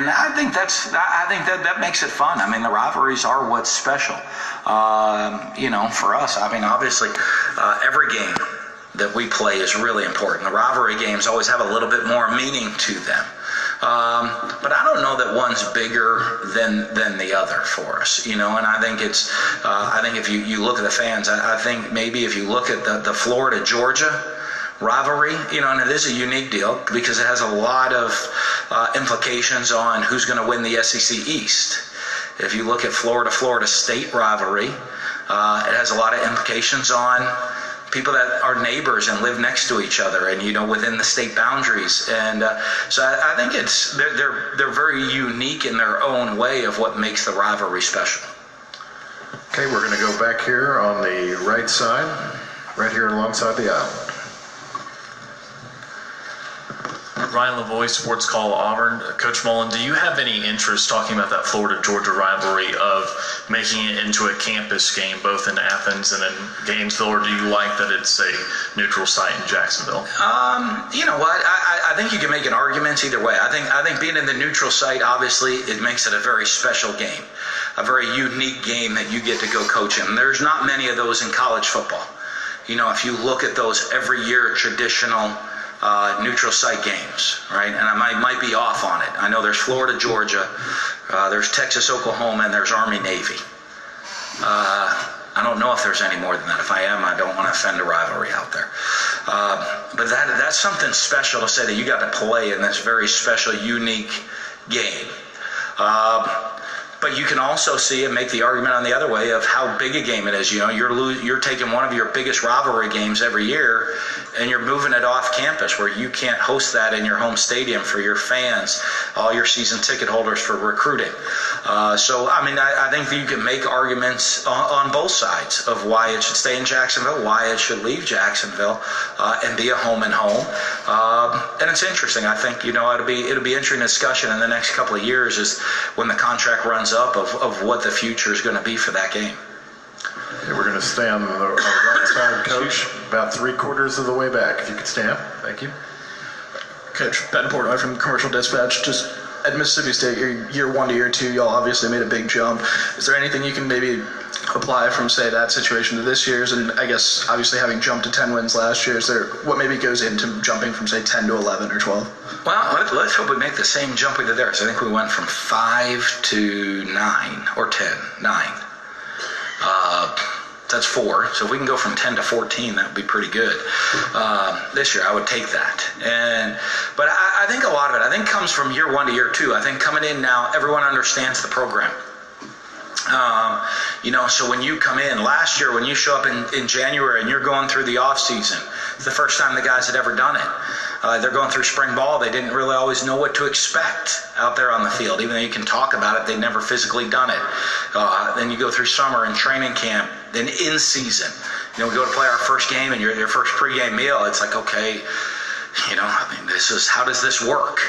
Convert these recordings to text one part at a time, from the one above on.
and I think that's I think that that makes it fun. I mean, the rivalries are what's special. Um, you know, for us, I mean, obviously, uh, every game that we play is really important. The rivalry games always have a little bit more meaning to them. Um, but I don't know that one's bigger than than the other for us, you know. And I think it's, uh, I think if you, you look at the fans, I, I think maybe if you look at the, the Florida Georgia rivalry, you know, and it is a unique deal because it has a lot of uh, implications on who's going to win the SEC East. If you look at Florida Florida State rivalry, uh, it has a lot of implications on people that are neighbors and live next to each other and you know within the state boundaries. And uh, so I, I, think it's they're, they're they're very unique in their own way of what makes the rivalry special. Okay we're going to go back here on the right side right here alongside the aisle Ryan Lavoie, Sports Call Auburn. Coach Mullen, do you have any interest talking about that Florida Georgia rivalry of making it into a campus game, both in Athens and in Gainesville, or do you like that it's a neutral site in Jacksonville? Um, you know what? I, I think you can make an argument either way. I think I think being in the neutral site, obviously, it makes it a very special game, a very unique game that you get to go coach in. There's not many of those in college football. You know, if you look at those every year traditional uh, neutral site games, right? And I might, might be off on it. I know there's Florida, Georgia, uh, there's Texas, Oklahoma, and there's Army, Navy. Uh, I don't know if there's any more than that. If I am, I don't want to offend a rivalry out there. Uh, but that that's something special to say that you got to play in this very special, unique game. But you can also see and make the argument on the other way of how big a game it is. You know, you're lo- you're taking one of your biggest rivalry games every year, and you're moving it off campus where you can't host that in your home stadium for your fans, all your season ticket holders for recruiting. Uh, so, I mean, I, I, think you can make arguments on, on, both sides of why it should stay in Jacksonville, why it should leave Jacksonville, uh, and be a home and home. Uh, and it's interesting. I think you know it'll be it'll be interesting discussion in the next couple of years is when the contract runs up of, of what the future is going to be for that game. Okay, we're going to stay on the right side, Coach, about three quarters of the way back. If you could stand. Thank you. Coach, Ben Portnoy from Commercial Dispatch. Just at Mississippi State, year one to year two, y'all obviously made a big jump. Is there anything you can maybe apply from, say, that situation to this year's? And I guess obviously having jumped to 10 wins last year, is there what maybe goes into jumping from, say, 10 to 11 or 12? Well, let's, let's hope we make the same jump we did there. I think we went from 5 to 9 or 10, 9. Uh, that's four. So if we can go from 10 to 14, that would be pretty good. Uh, this year, I would take that. And but I, I, think a lot of it, I think, comes from year one to year two. I think coming in now, everyone understands the program. Um, you know, so when you come in last year, when you show up in, in January and you're going through the off season, it's the first time the guys had ever done it. Uh, they're going through spring ball. They didn't really always know what to expect out there on the field. Even though you can talk about it, they'd never physically done it. Uh, then you go through summer and training camp, then in season. You know, we go to play our first game and you're your first pregame meal. It's like, okay, you know, I mean, this is how does this work?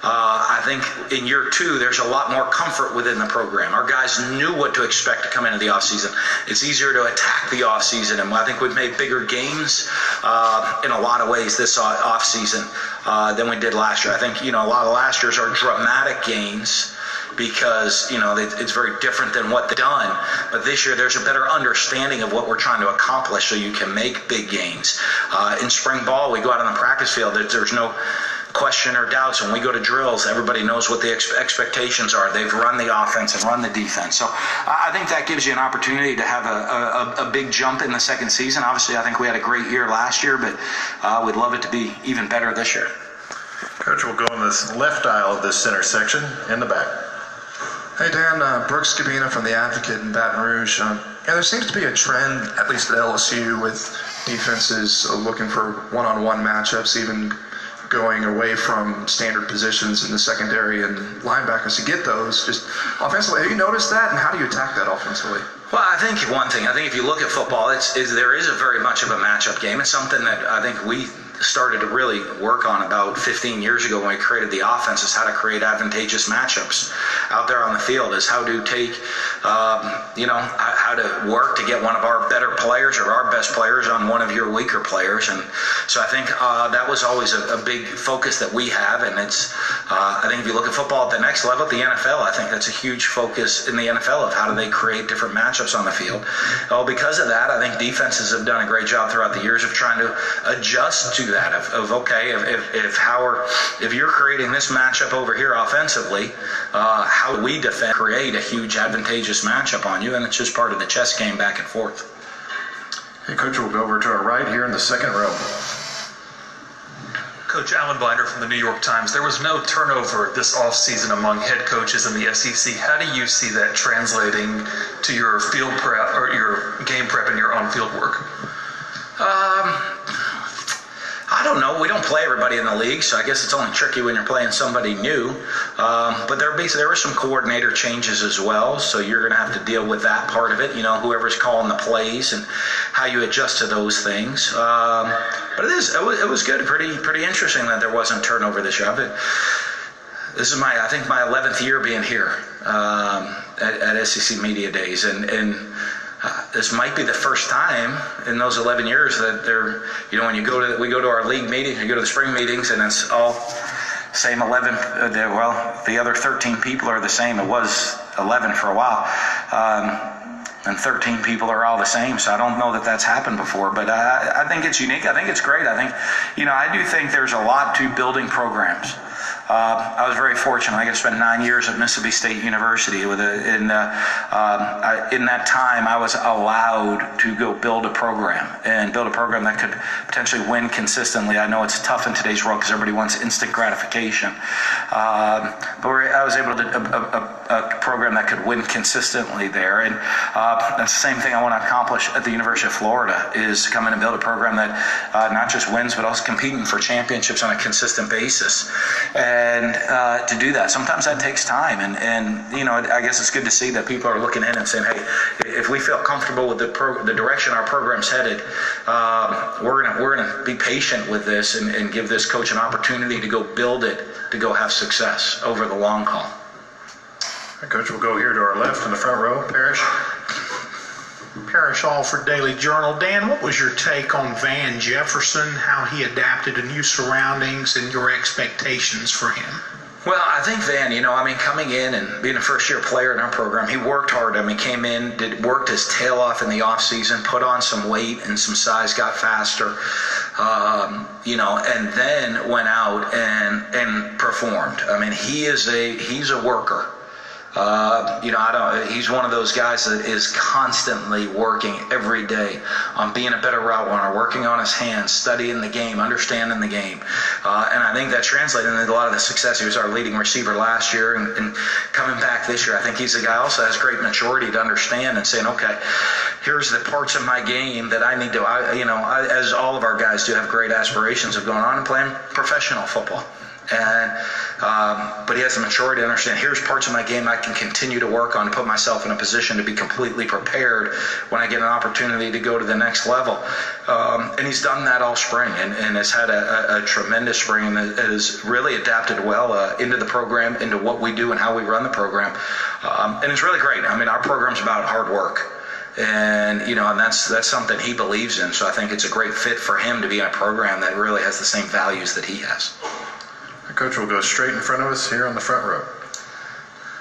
Uh, I think in year two, there's a lot more comfort within the program. Our guys knew what to expect to come into the offseason. It's easier to attack the offseason, and I think we've made bigger gains uh, in a lot of ways this offseason uh, than we did last year. I think, you know, a lot of last year's are dramatic gains because you know it's very different than what they've done. But this year, there's a better understanding of what we're trying to accomplish, so you can make big gains. Uh, in spring ball, we go out on the practice field. There's no question or doubts. When we go to drills, everybody knows what the ex- expectations are. They've run the offense and run the defense. So I think that gives you an opportunity to have a, a, a big jump in the second season. Obviously, I think we had a great year last year, but uh, we'd love it to be even better this year. Coach, we'll go in this left aisle of this center section in the back. Hey Dan, uh, Brooks Kubena from the Advocate in Baton Rouge. Um, yeah, there seems to be a trend, at least at LSU, with defenses looking for one-on-one matchups, even going away from standard positions in the secondary and linebackers to get those. Just offensively, have you noticed that, and how do you attack that offensively? Well, I think one thing. I think if you look at football, it's is, there is a very much of a matchup game. It's something that I think we started to really work on about 15 years ago when we created the offense is how to create advantageous matchups out there on the field is how to take um, you know how to work to get one of our better players or our best players on one of your weaker players. And so I think uh, that was always a, a, big focus that we have. And it's, uh, I think if you look at football at the next level, at the NFL, I think that's a huge focus in the NFL of how do they create different matchups on the field. Well, because of that, I think defenses have done a great job throughout the years of trying to adjust to that. Of, of okay, if, if, if Howard, if you're creating this matchup over here offensively, uh, how do we defend, create a huge advantageous matchup on you? And it's just part of the chess game back and forth. Hey, Coach, we'll go over to our right here in the second row. Coach Alan Blinder from the New York Times. There was no turnover this offseason among head coaches in the SEC. How do you see that translating to your field prep or your game prep and your on-field work? Um, I don't know. We don't play everybody in the league, so I guess it's only tricky when you're playing somebody new. Um, but there be there were some coordinator changes as well, so you're going to have to deal with that part of it. You know, whoever's calling the plays and how you adjust to those things. Um, but it is it was, it was, good, pretty pretty interesting that there wasn't turnover this year. This is my I think my 11th year being here um, at, at SEC Media Days, and and uh, this might be the first time in those 11 years that they're, you know, when you go to, we go to our league meetings, you go to the spring meetings, and it's all same 11. Uh, well, the other 13 people are the same. It was 11 for a while. Um, and 13 people are all the same. So I don't know that that's happened before, but I, I think it's unique. I think it's great. I think, you know, I do think there's a lot to building programs. Uh, I was very fortunate. I got to spend nine years at Mississippi State University. With a, in, uh, um, I, in that time, I was allowed to go build a program and build a program that could potentially win consistently. I know it's tough in today's world because everybody wants instant gratification. Um, but I was able to a, a, a, program that could win consistently there, and uh, that's the same thing I want to accomplish at the University of Florida is to come in and build a program that uh, not just wins but also competing for championships on a consistent basis. And, uh, to do that. Sometimes that takes time, and and you know I guess it's good to see that people are looking in and saying, hey, if we feel comfortable with the pro- the direction our program's headed, um, we're gonna we're gonna be patient with this and, and give this coach an opportunity to go build it to go have success over the long haul. Coach, we'll go here to our left in the front row, Parrish. Parrish Alford Daily Journal. Dan, what was your take on Van Jefferson, how he adapted to new surroundings, and your expectations for him? Well, I think Van, you know, I mean, coming in and being a first year player in our program, he worked hard. I mean, came in, did worked his tail off in the off season, put on some weight and some size, got faster, um, you know, and then went out and and performed. I mean, he is a he's a worker. Uh, you know, I don't. He's one of those guys that is constantly working every day on being a better route runner, working on his hands, studying the game, understanding the game, uh, and I think that translated into a lot of the success. He was our leading receiver last year, and, and coming back this year, I think he's a guy also has great maturity to understand and saying, okay, here's the parts of my game that I need to. I, you know, I, as all of our guys do, have great aspirations of going on and playing professional football and um, but he has the maturity to understand here's parts of my game I can continue to work on to put myself in a position to be completely prepared when I get an opportunity to go to the next level. Um, and he's done that all spring and, and has had a, a, a, tremendous spring and has really adapted well uh, into the program, into what we do and how we run the program. Um, and it's really great. I mean, our program's about hard work and you know, and that's that's something he believes in. So I think it's a great fit for him to be in a program that really has the same values that he has. Coach will go straight in front of us here on the front row.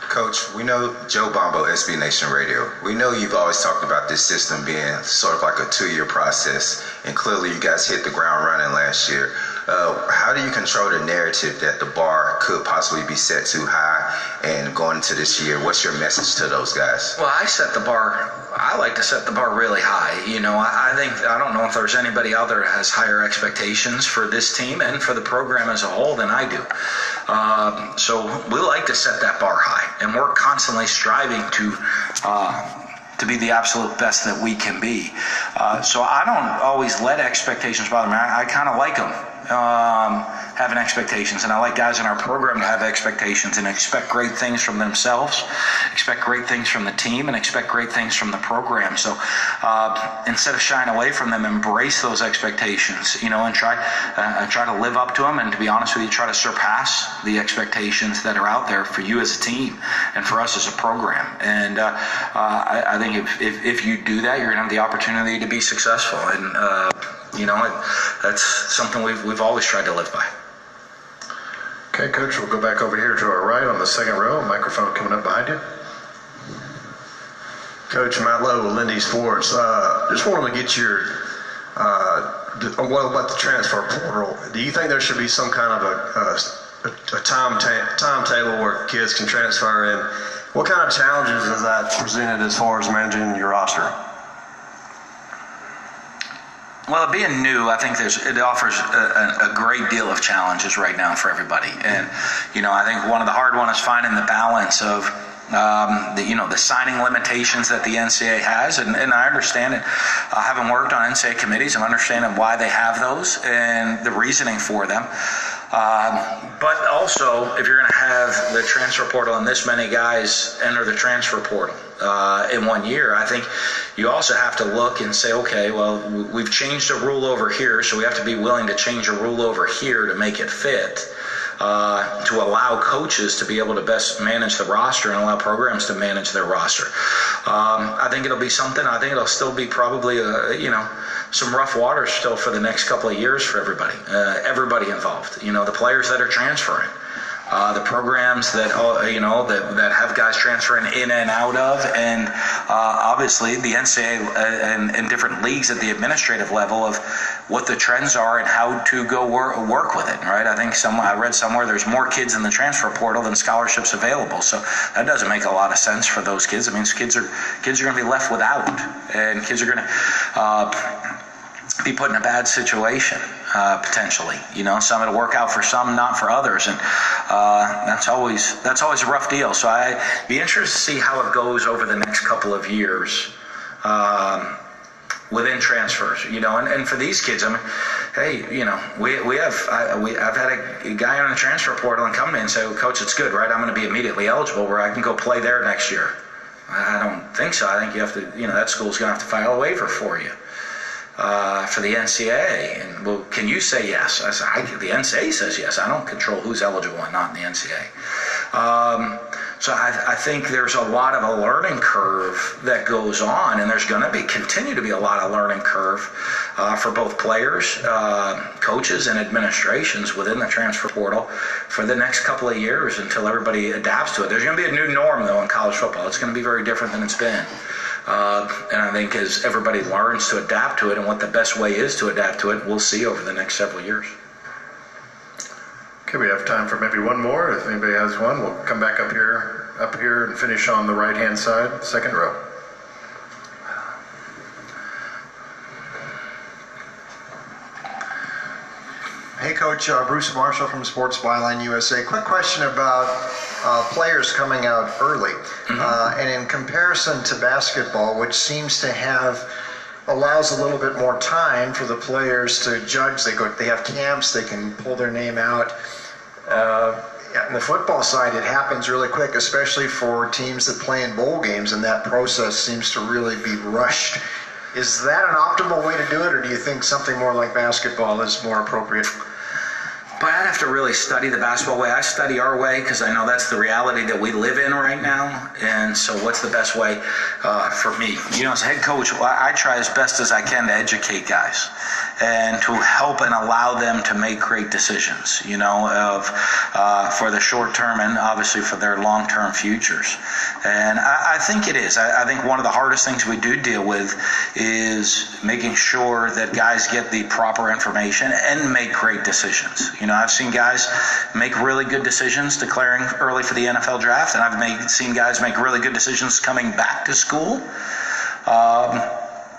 Coach, we know Joe Bombo, SB Nation Radio. We know you've always talked about this system being sort of like a two-year process, and clearly you guys hit the ground running last year. Uh, how do you control the narrative that the bar could possibly be set too high and going into this year? What's your message to those guys? Well, I set the bar. I like to set the bar really high. You know, I, I think I don't know if there's anybody out there that has higher expectations for this team and for the program as a whole than I do. Um, so we like to set that bar high, and we're constantly striving to. Uh, to be the absolute best that we can be. Uh, so I don't always let expectations bother me. I, I kind of like them. Um, having expectations, and I like guys in our program to have expectations and expect great things from themselves, expect great things from the team, and expect great things from the program. So uh, instead of shying away from them, embrace those expectations, you know, and try uh, try to live up to them. And to be honest with you, try to surpass the expectations that are out there for you as a team and for us as a program. And uh, uh I, I, think if, if, if, you do that, you're going to have the opportunity to be successful. And uh, you know, that's something we've, we've always tried to live by. Okay, Coach, we'll go back over here to our right on the second row. Microphone coming up behind you. Coach Matt Lowe Lindy Sports. Uh, just wanted to get your uh, what about the transfer portal? Do you think there should be some kind of a, a, a time ta- timetable where kids can transfer in? What kind of challenges is that presented as far as managing your roster? Well, being new, I think there's it offers a, a, great deal of challenges right now for everybody, and you know I think one of the hard ones is finding the balance of um, the, you know the signing limitations that the NCA has, and, and I understand it. I haven't worked on NCA committees, I'm understanding why they have those and the reasoning for them. Um, but also, if you're going to have the transfer portal and this many guys enter the transfer portal uh, in one year, I think you also have to look and say, okay, well, we've changed a rule over here, so we have to be willing to change a rule over here to make it fit. Uh, to allow coaches to be able to best manage the roster and allow programs to manage their roster. Um, I think it'll be something. I think it'll still be probably a, you know some rough waters still for the next couple of years for everybody, uh, everybody involved. You know, the players that are transferring. Uh, the programs that uh, you know that, that have guys transferring in and out of, and uh, obviously the NCAA uh, and, and, different leagues at the administrative level of what the trends are and how to go work, work with it. Right? I think some I read somewhere there's more kids in the transfer portal than scholarships available, so that doesn't make a lot of sense for those kids. It means kids are kids are going to be left without, and kids are going to uh, be put in a bad situation uh, potentially. You know, some it'll work out for some, not for others, and uh, that's always that's always a rough deal. So I'd be interested to see how it goes over the next couple of years. Um, within transfers, you know, and, and for these kids, I mean, hey, you know, we, we have, I, we, I've had a, guy on the transfer portal and come in and say, well, coach, it's good, right? I'm going to be immediately eligible where I can go play there next year. I don't think so. I think you have to, you know, that school's going to have to file a waiver for you uh, for the NCAA. And well, can you say yes? I said, I, the NCAA says yes. I don't control who's eligible and not in the NCAA. Um, so I, I, think there's a lot of a learning curve that goes on, and there's going to be continue to be a lot of learning curve uh, for both players, uh, coaches, and administrations within the transfer portal for the next couple of years until everybody adapts to it. There's going to be a new norm though in college football. It's going to be very different than it's been. Uh, and I think as everybody learns to adapt to it and what the best way is to adapt to it, we'll see over the next several years. Okay, we have time for maybe one more. If anybody has one, we'll come back up here, up here, and finish on the right-hand side, second row. Hey, Coach uh, Bruce Marshall from Sports Byline USA. Quick question about uh, players coming out early, mm-hmm. uh, and in comparison to basketball, which seems to have allows a little bit more time for the players to judge. They go, they have camps, they can pull their name out. Uh, on the football side, it happens really quick, especially for teams that play in bowl games, and that process seems to really be rushed. Is that an optimal way to do it, or do you think something more like basketball is more appropriate? But I'd have to really study the basketball way. I study our way because I know that's the reality that we live in right now. And so, what's the best way uh, for me? You know, as head coach, I try as best as I can to educate guys and to help and allow them to make great decisions. You know, of uh, for the short term and obviously for their long term futures. And I, I think it is. I, I think one of the hardest things we do deal with is making sure that guys get the proper information and make great decisions. You know, I've seen guys make really good decisions declaring early for the NFL draft, and I've made, seen guys make really good decisions coming back to school. Um,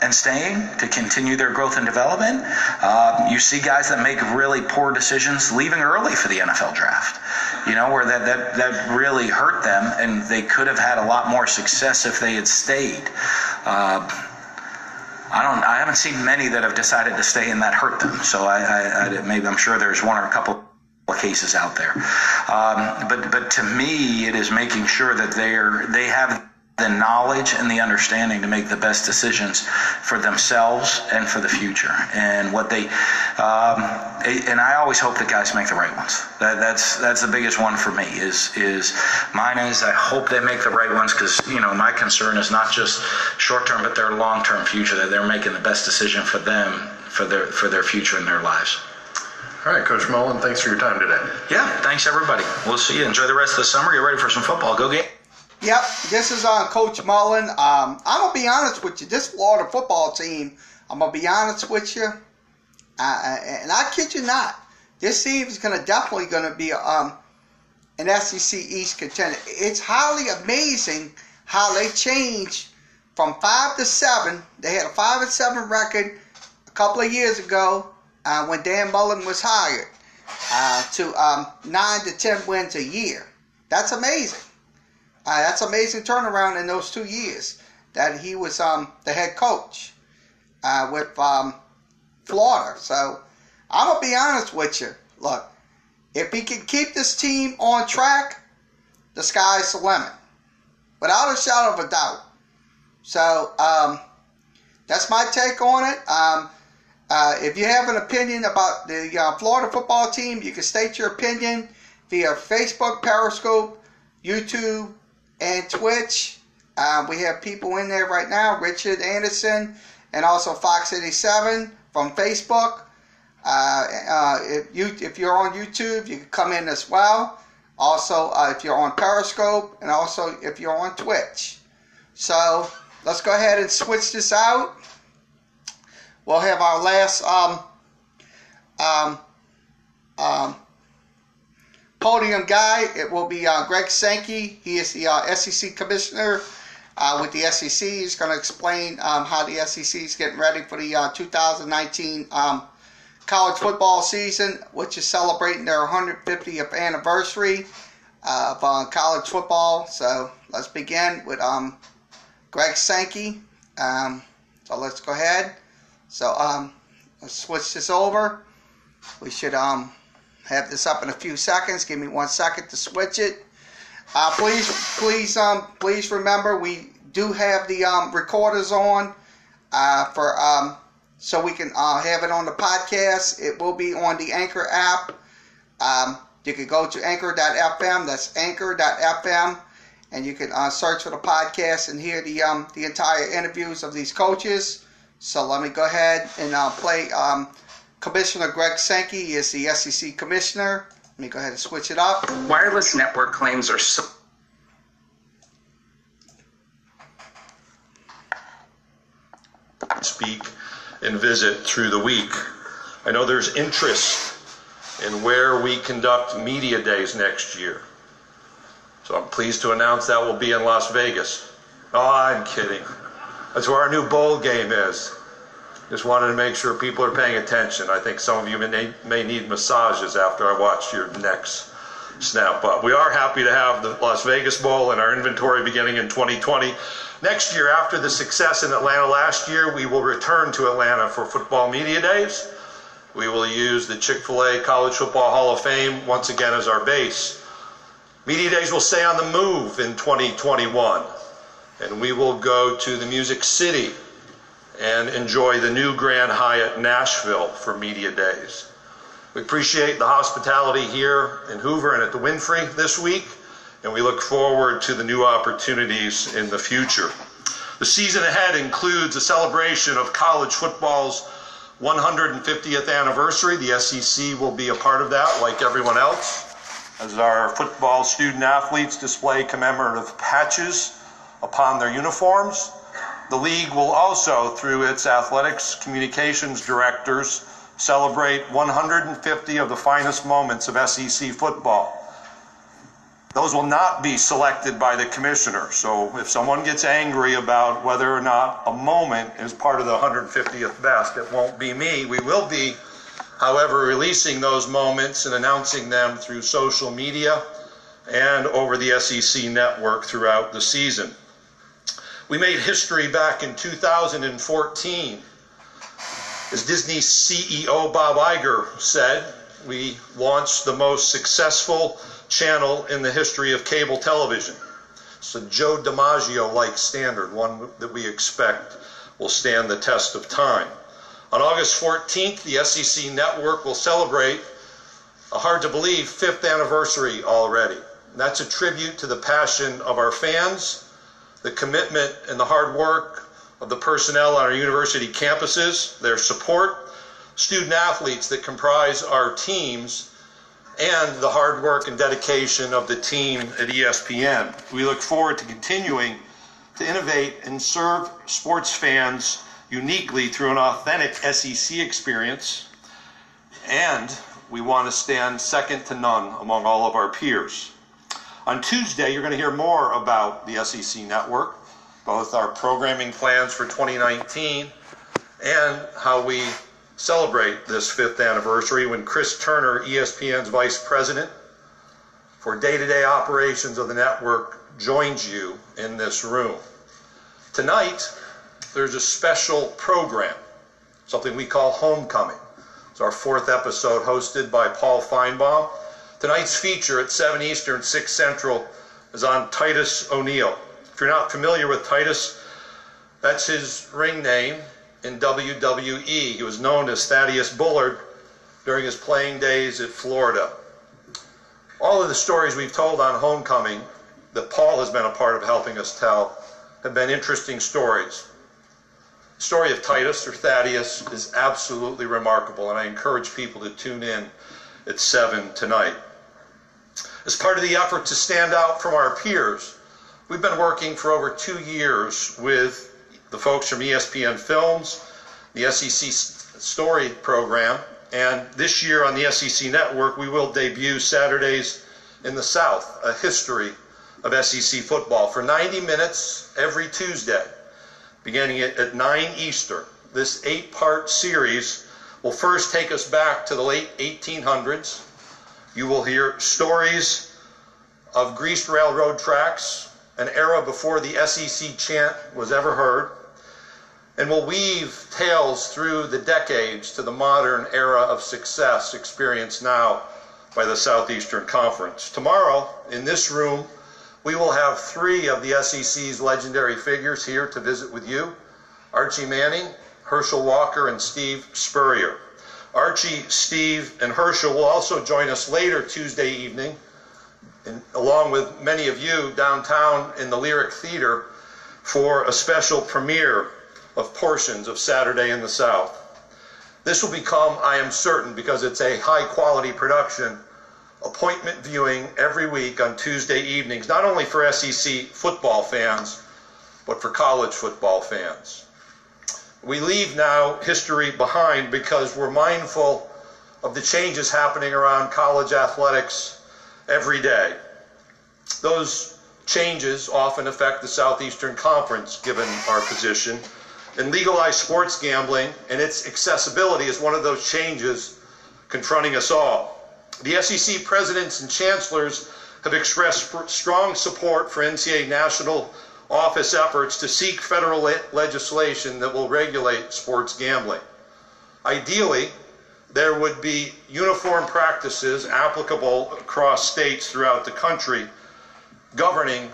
and staying to continue their growth and development. Um, you see guys that make really poor decisions leaving early for the NFL draft, you know, where that, that, that really hurt them and they could have had a lot more success if they had stayed. Uh, I don't. I haven't seen many that have decided to stay and that hurt them. So I, I, I maybe I'm sure there's one or a couple cases out there. Um, but but to me, it is making sure that they're they have the knowledge and the understanding to make the best decisions for themselves and for the future. And what they, um, and I always hope that guys make the right ones. That, that's that's the biggest one for me. Is is mine is I hope they make the right ones because you know my concern is not just short term but their long term future. That they're making the best decision for them for their for their future and their lives. All right, Coach Mullen, thanks for your time today. Yeah, thanks everybody. We'll see you. Enjoy the rest of the summer. Get ready for some football. Go get. Yep, this is uh, Coach Mullen. Um, I'm gonna be honest with you. This Florida football team, I'm gonna be honest with you, uh, and I kid you not, this team is gonna definitely gonna be um, an SEC East contender. It's highly amazing how they changed from five to seven. They had a five and seven record a couple of years ago uh, when Dan Mullen was hired uh, to um, nine to ten wins a year. That's amazing. Uh, that's amazing turnaround in those two years that he was um, the head coach uh, with um, Florida. So I'm gonna be honest with you. Look, if he can keep this team on track, the sky's the limit, without a shadow of a doubt. So um, that's my take on it. Um, uh, if you have an opinion about the uh, Florida football team, you can state your opinion via Facebook, Periscope, YouTube, and Twitch. Uh, we have people in there right now, Richard Anderson, and also Fox 87 from Facebook. Uh, uh, if you if you're on YouTube, you can come in as well. Also, uh, if you're on Periscope, and also if you're on Twitch. So let's go ahead and switch this out. We'll have our last um, um, um, podium guy. It will be uh, Greg Sankey. He is the uh, SEC commissioner uh, with the SEC. He's going to explain um, how the SEC is getting ready for the uh, 2019 um, college football season, which is celebrating their 150th anniversary of uh, college football. So let's begin with um, Greg Sankey. Um, so let's go ahead. So um, let's switch this over. We should um, have this up in a few seconds. Give me one second to switch it. Uh, please, please, um, please remember we do have the um, recorders on uh, for um, so we can uh, have it on the podcast. It will be on the Anchor app. Um, you can go to anchor.fm. That's anchor.fm, and you can uh, search for the podcast and hear the um, the entire interviews of these coaches. So let me go ahead and uh, play. Um, Commissioner Greg Sankey is the SEC commissioner. Let me go ahead and switch it up. Wireless network claims are so. Speak and visit through the week. I know there's interest in where we conduct media days next year. So I'm pleased to announce that will be in Las Vegas. Oh, I'm kidding. That's where our new bowl game is. Just wanted to make sure people are paying attention. I think some of you may, may need massages after I watch your necks snap up. We are happy to have the Las Vegas Bowl in our inventory beginning in 2020. Next year, after the success in Atlanta last year, we will return to Atlanta for football media days. We will use the Chick fil A College Football Hall of Fame once again as our base. Media days will stay on the move in 2021, and we will go to the Music City and enjoy the new Grand Hyatt Nashville for media days. We appreciate the hospitality here in Hoover and at the Wynfrey this week, and we look forward to the new opportunities in the future. The season ahead includes a celebration of college football's 150th anniversary. The SEC will be a part of that, like everyone else, as our football student athletes display commemorative patches upon their uniforms. The league will also, through its athletics communications directors, celebrate 150 of the finest moments of SEC football. Those will not be selected by the commissioner. So if someone gets angry about whether or not a moment is part of the 150th best, it won't be me. We will be, however, releasing those moments and announcing them through social media and over the SEC network throughout the season. We made history back in 2014. As Disney CEO Bob Iger said, we launched the most successful channel in the history of cable television. It's a Joe DiMaggio like standard, one that we expect will stand the test of time. On August 14th, the SEC network will celebrate a hard to believe fifth anniversary already. And that's a tribute to the passion of our fans, the commitment and the hard work of the personnel on our university campuses, their support, student athletes that comprise our teams, and the hard work and dedication of the team at ESPN. We look forward to continuing to innovate and serve sports fans uniquely through an authentic SEC experience, and we want to stand second to none among all of our peers. On Tuesday, you're going to hear more about the SEC network, both our programming plans for 2019 and how we celebrate this fifth anniversary when Chris Turner, ESPN's vice president for day to day operations of the network, joins you in this room. Tonight, there's a special program, something we call Homecoming. It's our fourth episode hosted by Paul Finebaum. Tonight's feature at 7 Eastern, 6 Central is on Titus O'Neil. If you're not familiar with Titus, that's his ring name in WWE. He was known as Thaddeus Bullard during his playing days at Florida. All of the stories we've told on Homecoming that Paul has been a part of helping us tell have been interesting stories. The story of Titus or Thaddeus is absolutely remarkable, and I encourage people to tune in at 7 tonight. As part of the effort to stand out from our peers, we've been working for over two years with the folks from ESPN Films, the SEC Story program, and this year on the SEC Network, we will debut Saturdays in the South, a history of SEC football for 90 minutes every Tuesday, beginning at 9 Eastern. This eight part series will first take us back to the late 1800s. You will hear stories of greased railroad tracks, an era before the SEC chant was ever heard, and will weave tales through the decades to the modern era of success experienced now by the Southeastern Conference. Tomorrow, in this room, we will have three of the SEC's legendary figures here to visit with you Archie Manning, Herschel Walker, and Steve Spurrier. Archie, Steve, and Herschel will also join us later Tuesday evening, in, along with many of you downtown in the Lyric Theater, for a special premiere of portions of Saturday in the South. This will become, I am certain, because it's a high quality production, appointment viewing every week on Tuesday evenings, not only for SEC football fans, but for college football fans. We leave now history behind because we're mindful of the changes happening around college athletics every day. Those changes often affect the Southeastern Conference, given our position. And legalized sports gambling and its accessibility is one of those changes confronting us all. The SEC presidents and chancellors have expressed strong support for NCAA national office efforts to seek federal le- legislation that will regulate sports gambling. Ideally, there would be uniform practices applicable across states throughout the country governing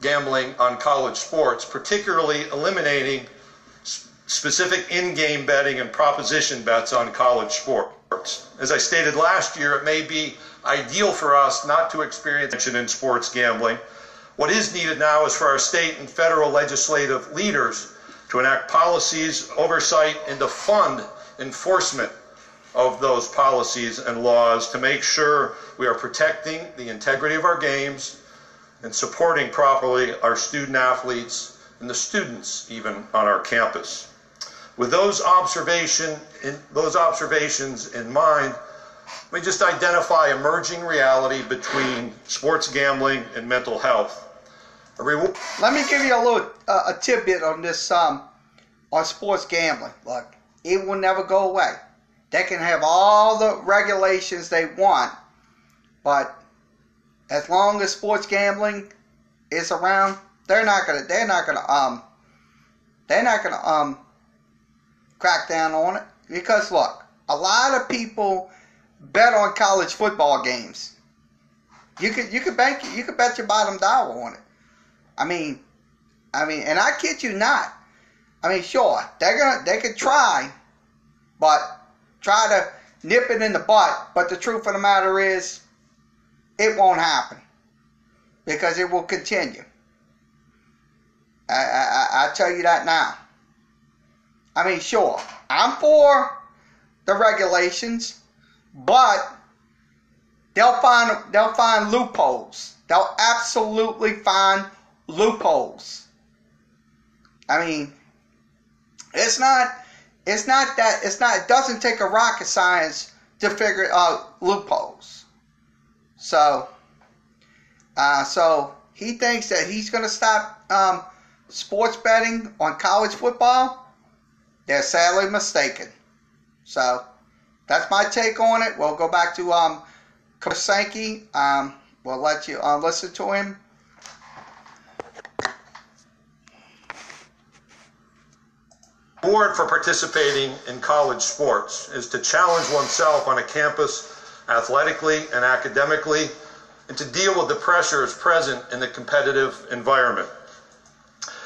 gambling on college sports, particularly eliminating specific in game betting and proposition bets on college sports. As I stated last year, it may be ideal for us not to experience in sports gambling. What is needed now is for our state and federal legislative leaders to enact policies, oversight, and to fund enforcement of those policies and laws to make sure we are protecting the integrity of our games and supporting properly our student athletes and the students even on our campus. With those observation in, those observations in mind, me just identify emerging reality between sports gambling and mental health. Let me give you a little uh, a tidbit on this um, on sports gambling. Look, it will never go away. They can have all the regulations they want, but as long as sports gambling is around, they're not gonna they're not gonna um they're not gonna um crack down on it because look, a lot of people bet on college football games. You could you could bank you could bet your bottom dollar on it. I mean, I mean, and I kid you not. I mean, sure they're gonna they could try, but try to nip it in the butt. But the truth of the matter is, it won't happen because it will continue. I, I, I tell you that now. I mean, sure, I'm for the regulations, but they'll find they'll find loopholes. They'll absolutely find loopholes. I mean, it's not it's not that it's not it doesn't take a rocket science to figure out loopholes. So, uh, so he thinks that he's going to stop um, sports betting on college football. They're sadly mistaken. So that's my take on it. We'll go back to um, Sankey. Um, we'll let you uh, listen to him. Board for participating in college sports is to challenge oneself on a campus athletically and academically and to deal with the pressures present in the competitive environment.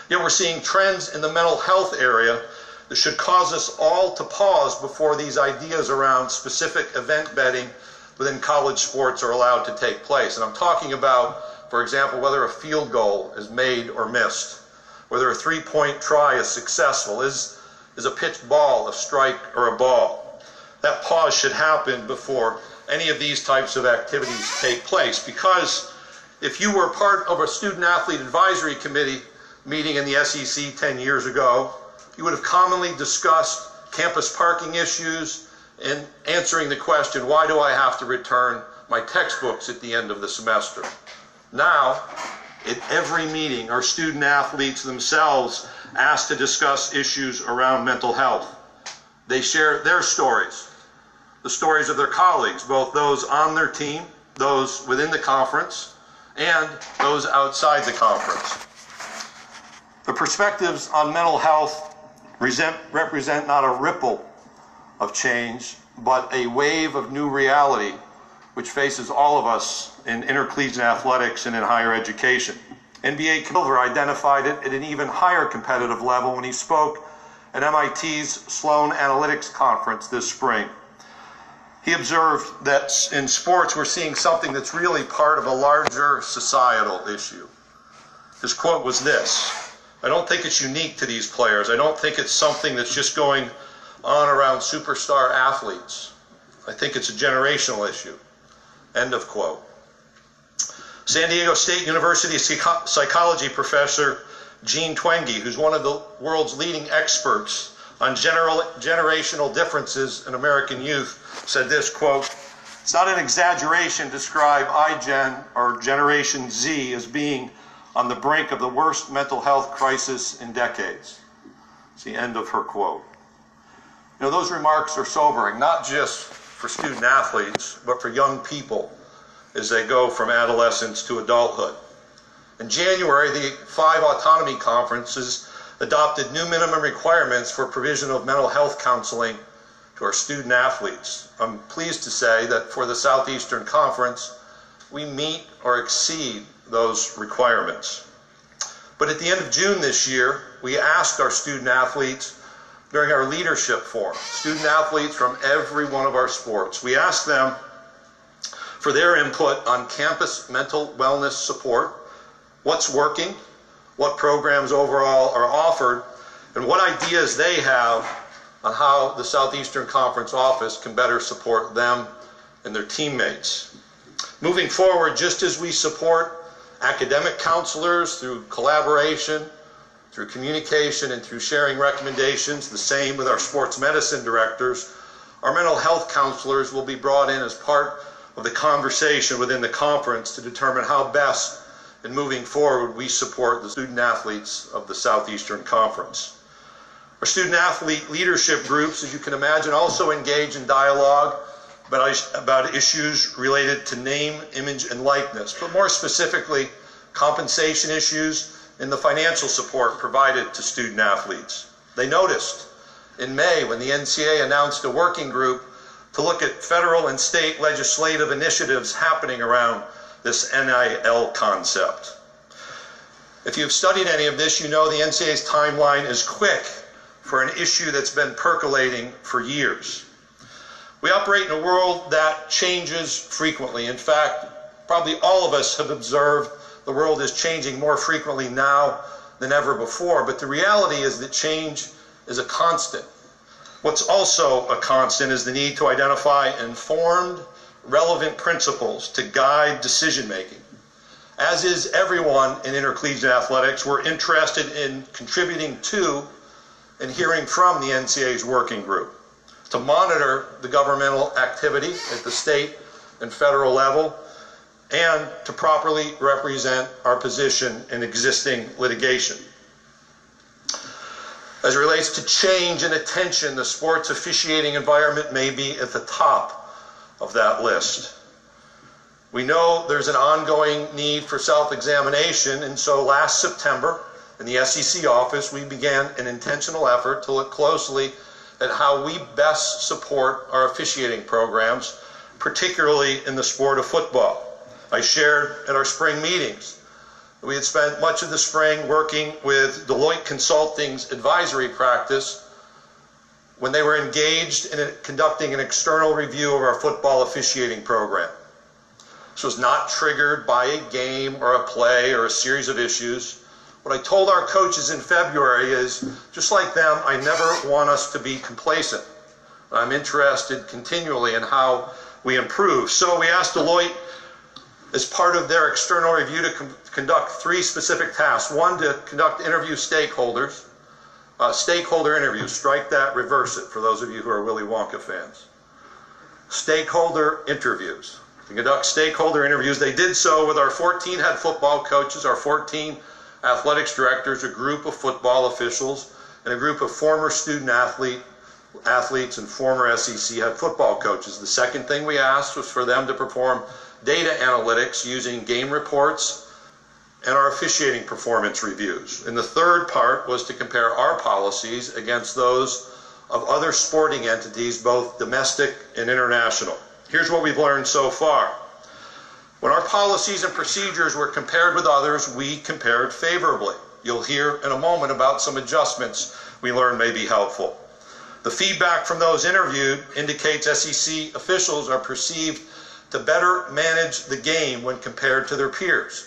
Yet we're seeing trends in the mental health area that should cause us all to pause before these ideas around specific event betting within college sports are allowed to take place. And I'm talking about, for example, whether a field goal is made or missed, whether a three point try is successful, is, is a pitched ball a strike or a ball. That pause should happen before any of these types of activities take place because if you were part of a student athlete advisory committee meeting in the SEC 10 years ago, you would have commonly discussed campus parking issues and answering the question, why do I have to return my textbooks at the end of the semester? Now, at every meeting, our student athletes themselves asked to discuss issues around mental health. They share their stories, the stories of their colleagues, both those on their team, those within the conference, and those outside the conference. The perspectives on mental health represent not a ripple of change, but a wave of new reality which faces all of us in intercollegiate athletics and in higher education. NBA Silver identified it at an even higher competitive level when he spoke at MIT's Sloan Analytics Conference this spring. He observed that in sports we're seeing something that's really part of a larger societal issue. His quote was this I don't think it's unique to these players. I don't think it's something that's just going on around superstar athletes. I think it's a generational issue. End of quote. San Diego State University psychology professor Jean Twenge, who's one of the world's leading experts on general, generational differences in American youth, said this quote, It's not an exaggeration to describe iGen or Generation Z as being on the brink of the worst mental health crisis in decades. It's the end of her quote. You know, those remarks are sobering, not just for student athletes, but for young people as they go from adolescence to adulthood. In January, the five autonomy conferences adopted new minimum requirements for provision of mental health counseling to our student athletes. I'm pleased to say that for the Southeastern Conference, we meet or exceed those requirements. But at the end of June this year, we asked our student athletes during our leadership forum, student athletes from every one of our sports, we asked them for their input on campus mental wellness support, what's working, what programs overall are offered, and what ideas they have on how the Southeastern Conference office can better support them and their teammates. Moving forward, just as we support academic counselors through collaboration, through communication, and through sharing recommendations. The same with our sports medicine directors. Our mental health counselors will be brought in as part of the conversation within the conference to determine how best in moving forward we support the student athletes of the Southeastern Conference. Our student athlete leadership groups, as you can imagine, also engage in dialogue about, issues related to name, image, and likeness, but more specifically, compensation issues and the financial support provided to student athletes. They noticed in May when the NCAA announced a working group to look at federal and state legislative initiatives happening around this NIL concept. If you've studied any of this, you know the NCAA's timeline is quick for an issue that's been percolating for years. We operate in a world that changes frequently. In fact, probably all of us have observed the world is changing more frequently now than ever before, but the reality is that change is a constant. What's also a constant is the need to identify informed, relevant principles to guide decision making. As is everyone in intercollegiate athletics, we're interested in contributing to and hearing from the NCAA's working group to monitor the governmental activity at the state and federal level and to properly represent our position in existing litigation. As it relates to change and attention, the sports officiating environment may be at the top of that list. We know there's an ongoing need for self examination, and so last September in the SEC office, we began an intentional effort to look closely at how we best support our officiating programs, particularly in the sport of football. I shared at our spring meetings we had spent much of the spring working with Deloitte Consulting's advisory practice when they were engaged in conducting an external review of our football officiating program. This was not triggered by a game or a play or a series of issues. What I told our coaches in February is just like them, I never want us to be complacent. I'm interested continually in how we improve. So we asked Deloitte as part of their external review to com- conduct three specific tasks. One, to conduct interview stakeholders, uh, stakeholder interviews. Strike that, reverse it for those of you who are Willy Wonka fans. Stakeholder interviews. To conduct stakeholder interviews, they did so with our 14 head football coaches, our 14 athletics directors, a group of football officials, and a group of former student athlete athletes and former SEC head football coaches. The second thing we asked was for them to perform data analytics using game reports and our officiating performance reviews. And the third part was to compare our policies against those of other sporting entities, both domestic and international. Here's what we've learned so far. When our policies and procedures were compared with others, we compared favorably. You'll hear in a moment about some adjustments we learned may be helpful. The feedback from those interviewed indicates SEC officials are perceived to better manage the game when compared to their peers.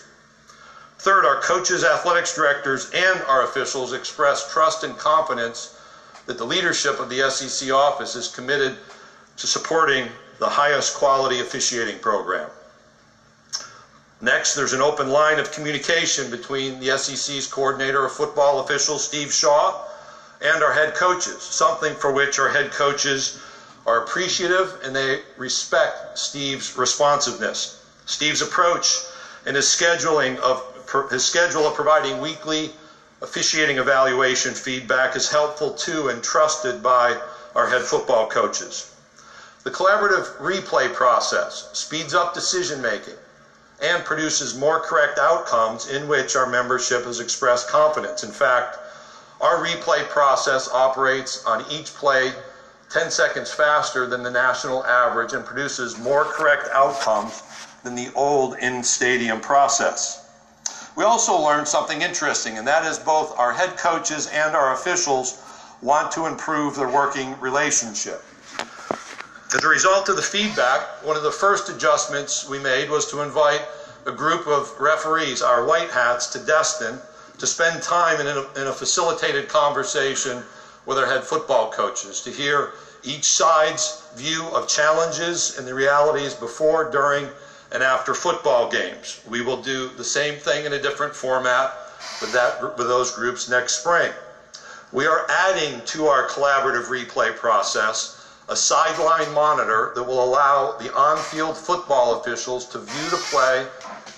Third, our coaches, athletics directors, and our officials express trust and confidence that the leadership of the SEC office is committed to supporting the highest quality officiating program. Next, there's an open line of communication between the SEC's coordinator of football officials, Steve Shaw, and our head coaches, something for which our head coaches are appreciative and they respect Steve's responsiveness. Steve's approach and his scheduling of his schedule of providing weekly officiating evaluation feedback is helpful to and trusted by our head football coaches. The collaborative replay process speeds up decision making and produces more correct outcomes in which our membership has expressed confidence. In fact, our replay process operates on each play 10 seconds faster than the national average and produces more correct outcomes than the old in stadium process. We also learned something interesting, and that is both our head coaches and our officials want to improve their working relationship. As a result of the feedback, one of the first adjustments we made was to invite a group of referees, our white hats, to Destin to spend time in a, in a facilitated conversation with our head football coaches to hear each side's view of challenges and the realities before, during, and after football games. We will do the same thing in a different format with, that, with those groups next spring. We are adding to our collaborative replay process a sideline monitor that will allow the on field football officials to view the play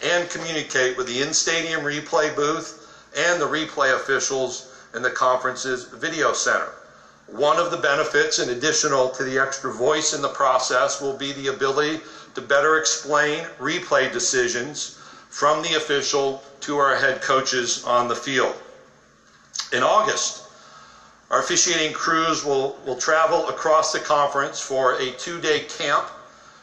and communicate with the in stadium replay booth and the replay officials in the conference's video center. One of the benefits, in additional to the extra voice in the process, will be the ability to better explain replay decisions from the official to our head coaches on the field. In August, Our officiating crews will, will travel across the conference for a two day camp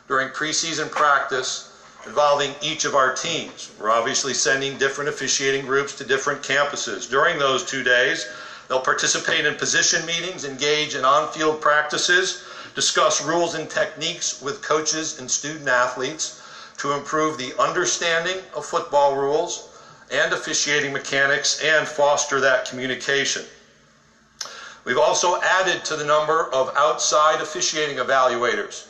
during preseason practice involving each of our teams. We're obviously sending different officiating groups to different campuses. During those two days, they'll participate in position meetings, engage in on field practices, discuss rules and techniques with coaches and student athletes to improve the understanding of football rules and officiating mechanics and foster that communication. We've also added to the number of outside officiating evaluators.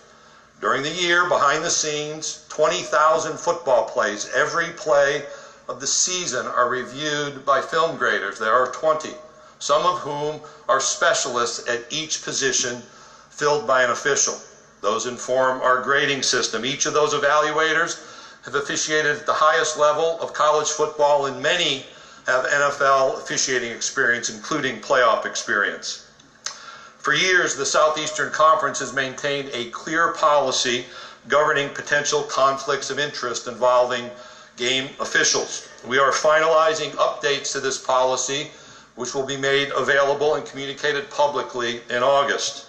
During the year, behind the scenes, 20,000 football plays, every play of the season are reviewed by film graders. There are 20, some of whom are specialists at each position filled by an official. Those inform our grading system. Each of those evaluators have officiated at the highest level of college football, and many have NFL officiating experience, including playoff experience. For years, the Southeastern Conference has maintained a clear policy governing potential conflicts of interest involving game officials. We are finalizing updates to this policy, which will be made available and communicated publicly in August.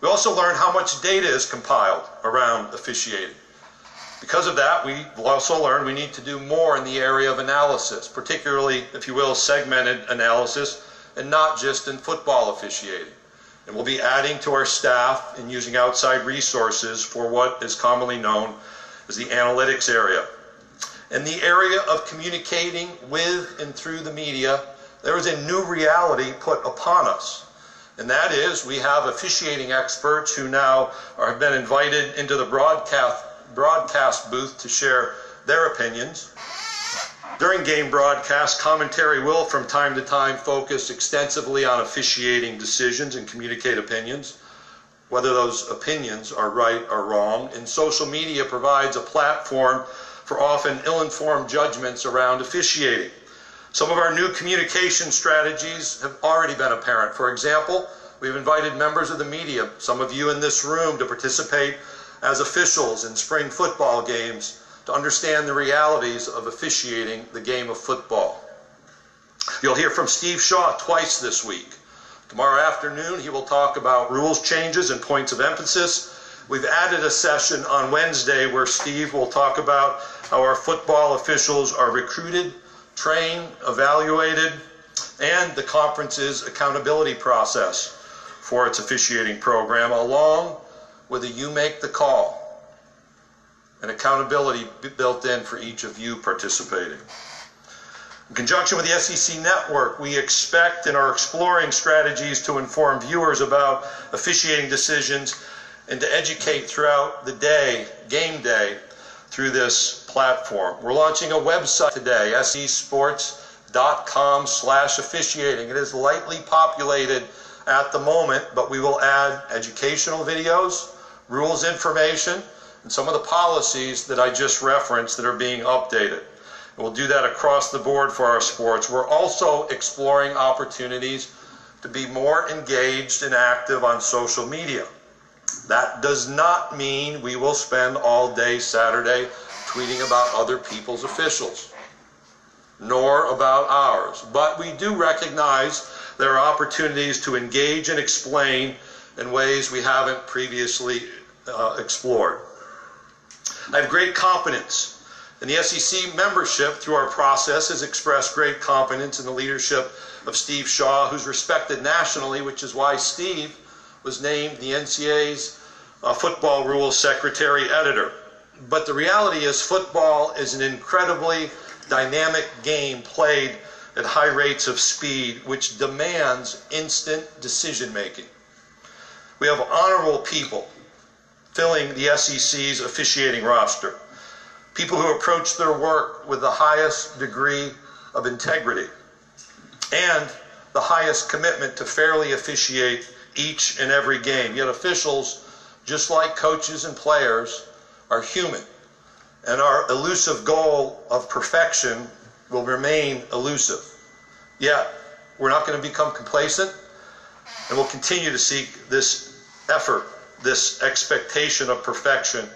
We also learned how much data is compiled around officiating. Because of that, we also learned we need to do more in the area of analysis, particularly, if you will, segmented analysis, and not just in football officiating. And we'll be adding to our staff and using outside resources for what is commonly known as the analytics area. In the area of communicating with and through the media, there is a new reality put upon us. And that is, we have officiating experts who now have been invited into the broadcast, broadcast booth to share their opinions. During game broadcast, commentary will from time to time focus extensively on officiating decisions and communicate opinions, whether those opinions are right or wrong. And social media provides a platform for often ill informed judgments around officiating. Some of our new communication strategies have already been apparent. For example, we've invited members of the media, some of you in this room, to participate as officials in spring football games to understand the realities of officiating the game of football. You'll hear from Steve Shaw twice this week. Tomorrow afternoon, he will talk about rules changes and points of emphasis. We've added a session on Wednesday where Steve will talk about how our football officials are recruited, trained, evaluated, and the conference's accountability process for its officiating program, along with a You Make the Call and accountability built in for each of you participating. In conjunction with the SEC network, we expect and are exploring strategies to inform viewers about officiating decisions and to educate throughout the day, game day, through this platform. We're launching a website today, secsports.com slash officiating. It is lightly populated at the moment, but we will add educational videos, rules information, and some of the policies that I just referenced that are being updated. And we'll do that across the board for our sports. We're also exploring opportunities to be more engaged and active on social media. That does not mean we will spend all day Saturday tweeting about other people's officials, nor about ours. But we do recognize there are opportunities to engage and explain in ways we haven't previously uh, explored. I have great confidence. And the SEC membership, through our process, has expressed great confidence in the leadership of Steve Shaw, who's respected nationally, which is why Steve was named the NCAA's uh, football rules secretary editor. But the reality is, football is an incredibly dynamic game played at high rates of speed, which demands instant decision making. We have honorable people filling the SEC's officiating roster. People who approach their work with the highest degree of integrity and the highest commitment to fairly officiate each and every game. Yet officials, just like coaches and players, are human. And our elusive goal of perfection will remain elusive. Yet, we're not going to become complacent, and we'll continue to seek this effort this expectation of perfection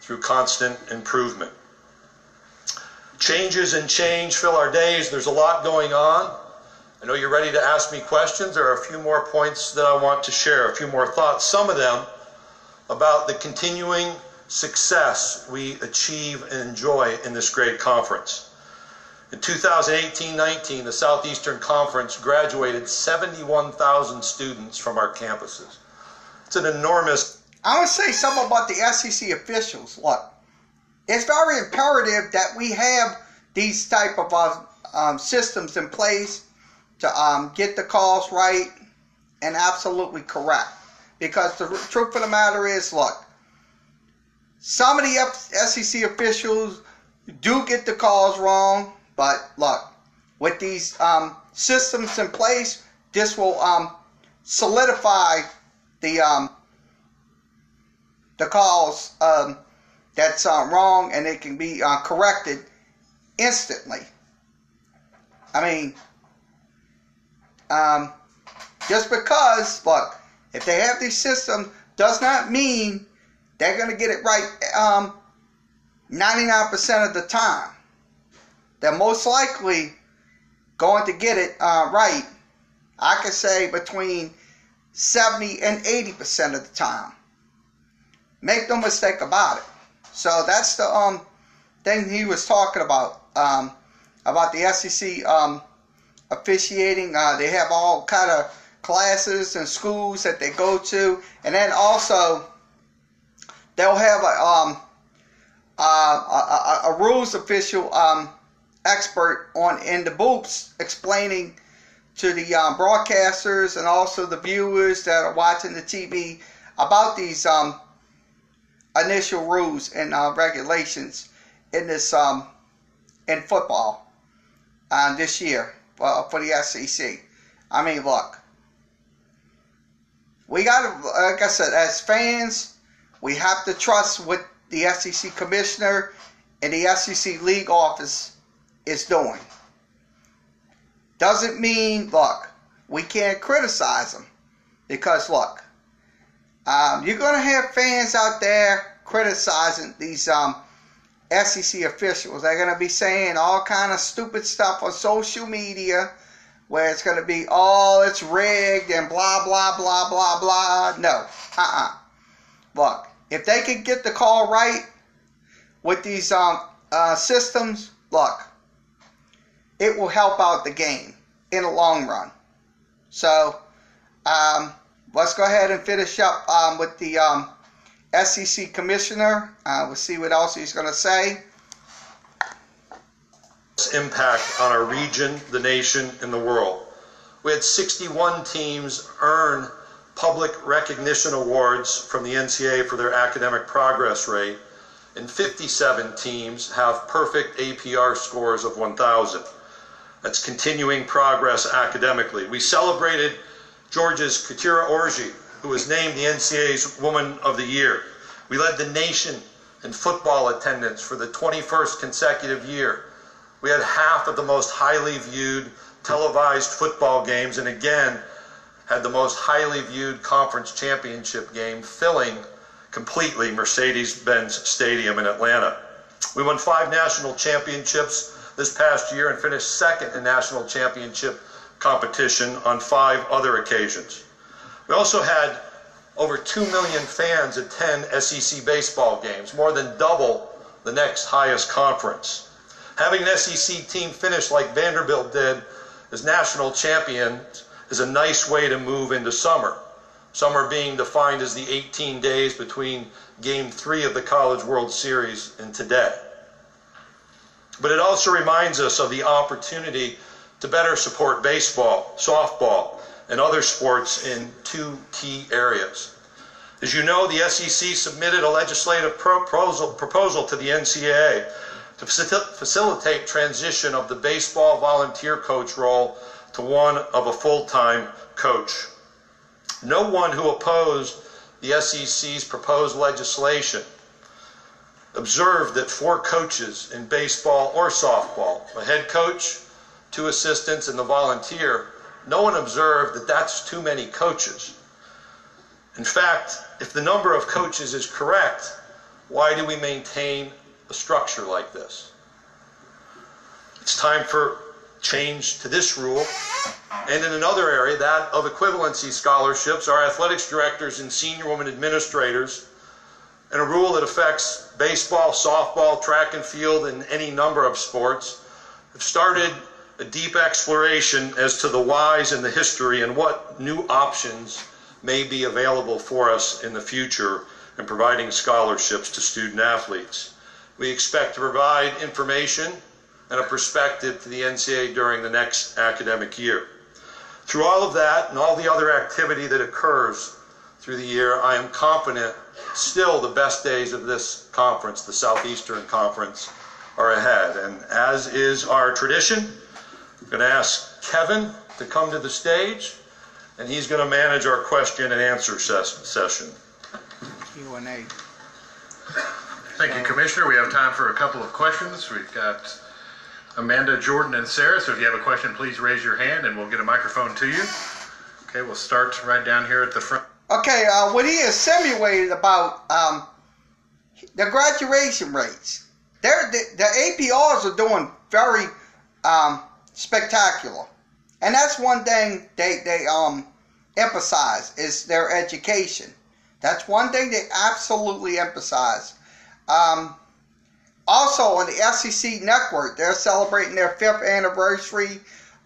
through constant improvement. Changes and change fill our days. There's a lot going on. I know you're ready to ask me questions. There are a few more points that I want to share, a few more thoughts, some of them about the continuing success we achieve and enjoy in this great conference. In 2018-19, the Southeastern Conference graduated 71,000 students from our campuses. It's an enormous. I to say something about the SEC officials. Look, it's very imperative that we have these type of uh, um, systems in place to um, get the calls right and absolutely correct. Because the truth of the matter is, look, some of the SEC officials do get the calls wrong, but look, with these um, systems in place, this will um, solidify the um, the calls um, that's uh, wrong, and it can be uh, corrected instantly. I mean, um, just because, look, if they have these systems, does not mean they're going to get it right um, 99% of the time. They're most likely going to get it uh, right, I could say between 70 and 80% of the time. Make no mistake about it. So that's the um, thing he was talking about, um, about the SEC um, officiating. Uh, they have all kind of classes and schools that they go to, and then also they'll have a um, uh, a, a, a, rules official um, expert on in the booths explaining to the um, broadcasters and also the viewers that are watching the TV about these um, initial rules and uh, regulations in this um, in football uh, this year uh, for the SEC. I mean, look, we got to, like I said, as fans, we have to trust what the SEC commissioner and the SEC league office is doing. Doesn't mean, look, we can't criticize them because, look, um, you're going to have fans out there criticizing these um, SEC officials. They're going to be saying all kind of stupid stuff on social media where it's going to be, oh, it's rigged and blah, blah, blah, blah, blah. No. Uh-uh. Look, if they can get the call right with these um, uh, systems, look, it will help out the game in the long run. So, um, let's go ahead and finish up um, with the um, SEC commissioner. Uh, we'll see what else he's going to say. Impact on our region, the nation, and the world. We had 61 teams earn public recognition awards from the NCAA for their academic progress rate, and 57 teams have perfect APR scores of 1,000. That's continuing progress academically. We celebrated Georgia's Keturah Orji, who was named the NCAA's Woman of the Year. We led the nation in football attendance for the 21st consecutive year. We had half of the most highly viewed televised football games, and again, had the most highly viewed conference championship game, filling completely Mercedes Benz Stadium in Atlanta. We won five national championships this past year and finished second in national championship competition on five other occasions. We also had over 2 million fans attend SEC baseball games, more than double the next highest conference. Having an SEC team finish like Vanderbilt did as national champions is a nice way to move into summer. Summer being defined as the 18 days between game three of the College World Series and today. But it also reminds us of the opportunity to better support baseball, softball, and other sports in two key areas. As you know, the SEC submitted a legislative proposal, proposal to the NCAA to facilitate transition of the baseball volunteer coach role to one of a full-time coach. No one who opposed the SEC's proposed legislation observed that four coaches in baseball or softball, a head coach, two assistants, and the volunteer, no one observed that that's too many coaches. In fact, if the number of coaches is correct, why do we maintain a structure like this? It's time for change to this rule. And in another area, that of equivalency scholarships, our athletics directors and senior women administrators, and a rule that affects baseball, softball, track and field, and any number of sports, have started a deep exploration as to the whys and the history and what new options may be available for us in the future in providing scholarships to student athletes. We expect to provide information and a perspective to the NCAA during the next academic year. Through all of that and all the other activity that occurs through the year, I am confident still the best days of this conference, the Southeastern Conference, are ahead. And as is our tradition, I'm going to ask Kevin to come to the stage, and he's going to manage our question and answer ses- session. Q&A. Thank you, Commissioner. We have time for a couple of questions. We've got Amanda, Jordan, and Sarah. So if you have a question, please raise your hand and we'll get a microphone to you. Okay, we'll start right down here at the front. Okay, uh, what he insinuated about um, the graduation rates. The, the APRs are doing very um, spectacular, and that's one thing they they um, emphasize is their education. That's one thing they absolutely emphasize. Um, also, on the SEC network, they're celebrating their fifth anniversary.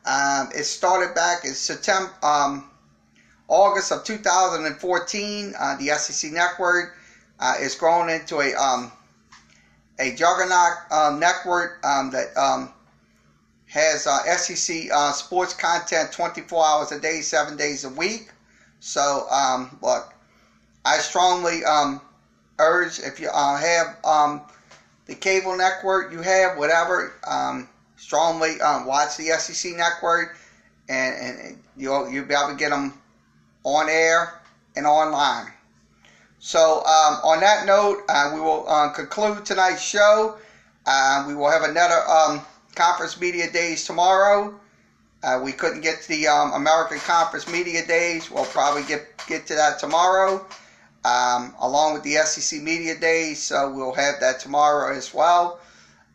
Um, it started back in September, um, August of 2014. Uh, the SEC network uh, is grown into a um, a juggernaut um, network um, that um, has uh, SEC uh, sports content 24 hours a day, seven days a week. So, um, look, I strongly urge if you uh, have the cable network, you have whatever, um, strongly um, watch the SEC network, and, and you'll you'll be able to get them on air and online. So, um, on that note, uh, we will uh, conclude tonight's show. Uh, we will have another um, conference media days tomorrow. Uh, we couldn't get to the um, American Conference Media Days. We'll probably get get to that tomorrow, um, along with the SEC Media Days. So we'll have that tomorrow as well.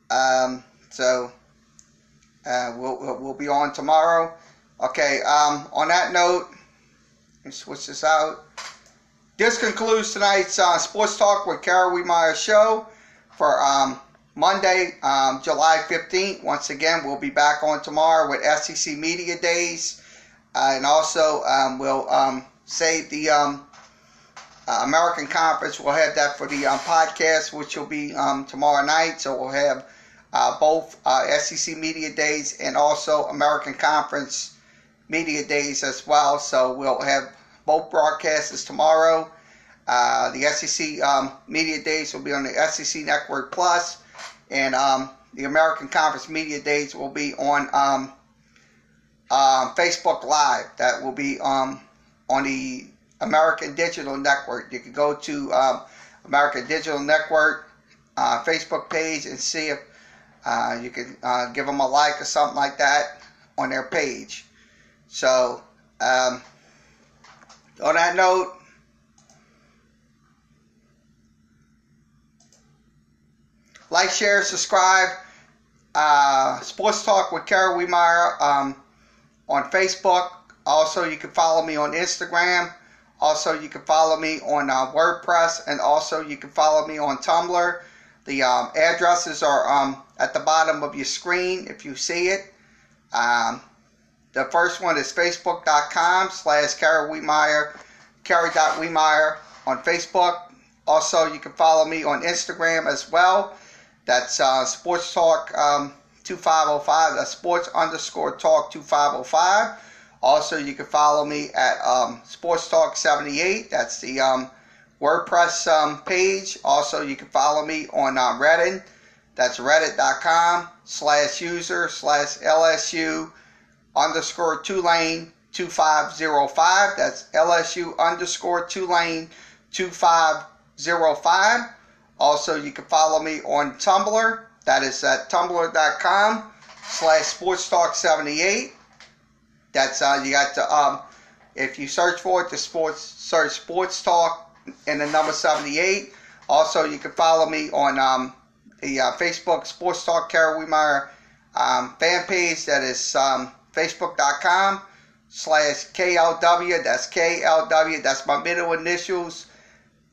Um, so uh, we'll, we'll be on tomorrow. Okay. Um, on that note, let me switch this out. This concludes tonight's uh, Sports Talk with Carol Wehmeyer show for um, Monday, um, July 15th. Once again, we'll be back on tomorrow with SEC Media Days. Uh, and also, um, we'll save the uh, American Conference. We'll have that for the um, podcast, which will be um, tomorrow night. So we'll have uh, both uh, SEC Media Days and also American Conference Media Days as well. So we'll have both broadcasts tomorrow. Uh, the SEC um, Media Days will be on the SEC Network Plus, and um, the American Conference Media Days will be on um, uh, Facebook Live. That will be um, on the American Digital Network. You can go to um, American Digital Network uh, Facebook page and see if uh, you can uh, give them a like or something like that on their page. So, um, on that note, like, share, subscribe. Uh, Sports Talk with Carol Wehmeyer um, on Facebook. Also, you can follow me on Instagram. Also, you can follow me on uh, WordPress, and also you can follow me on Tumblr. The um, addresses are um, at the bottom of your screen if you see it. Um, the first one is facebook.com slash Carol Wehmeyer, Kerry.Wehmeyer on Facebook. Also, you can follow me on Instagram as well. That's uh, Sports Talk um, 2505. That's Sports underscore Talk 2505. Also, you can follow me at um, Sports Talk 78. That's the um, WordPress um, page. Also, you can follow me on uh, Reddit. That's reddit.com slash user slash LSU underscore Tulane 2505. That's LSU underscore Tulane 2505. Also, you can follow me on Tumblr. That is at tumblr.com slash sports talk 78. That's uh, you got to um, if you search for it, the sports search sports talk and the number 78. Also, you can follow me on um, the uh, Facebook Sports Talk Carol Wehmeyer um, fan page that is um, facebook.com slash KLW. That's KLW. That's my middle initials.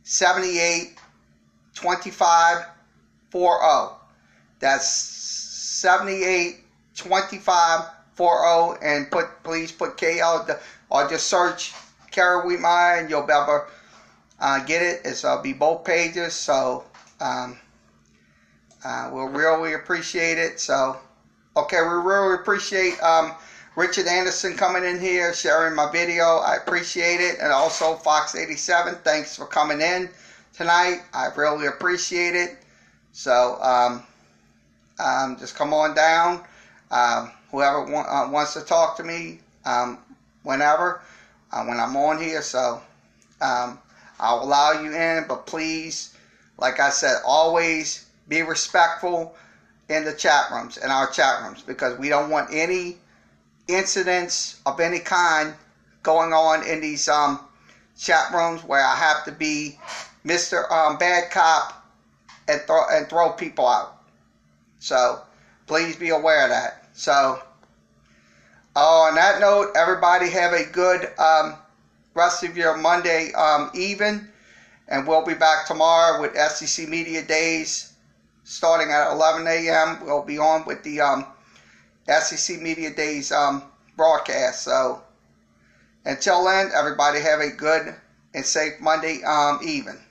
782540. That's 782540. And put please put KL or just search Wehmeyer and you'll be able uh, get it. It's uh, be both pages. So um, uh, we'll really appreciate it. So, okay, we really appreciate um, Richard Anderson coming in here, sharing my video. I appreciate it. And also Fox 87, thanks for coming in tonight. I really appreciate it. So, um, um, just come on down. Um, whoever uh, wants to talk to me, um, whenever, uh, when I'm on here. So, um, I'll allow you in, but please, like I said, always be respectful in the chat rooms, in our chat rooms, because we don't want any incidents of any kind going on in these um, chat rooms where I have to be Mr. Um, bad Cop and throw and throw people out. So please be aware of that. So oh, on that note, everybody have a good um, rest of your Monday um, even, and we'll be back tomorrow with SEC Media Days starting at 11 a.m. We'll be on with the um, SEC Media Days um, broadcast. So until then, everybody have a good and safe Monday um, even.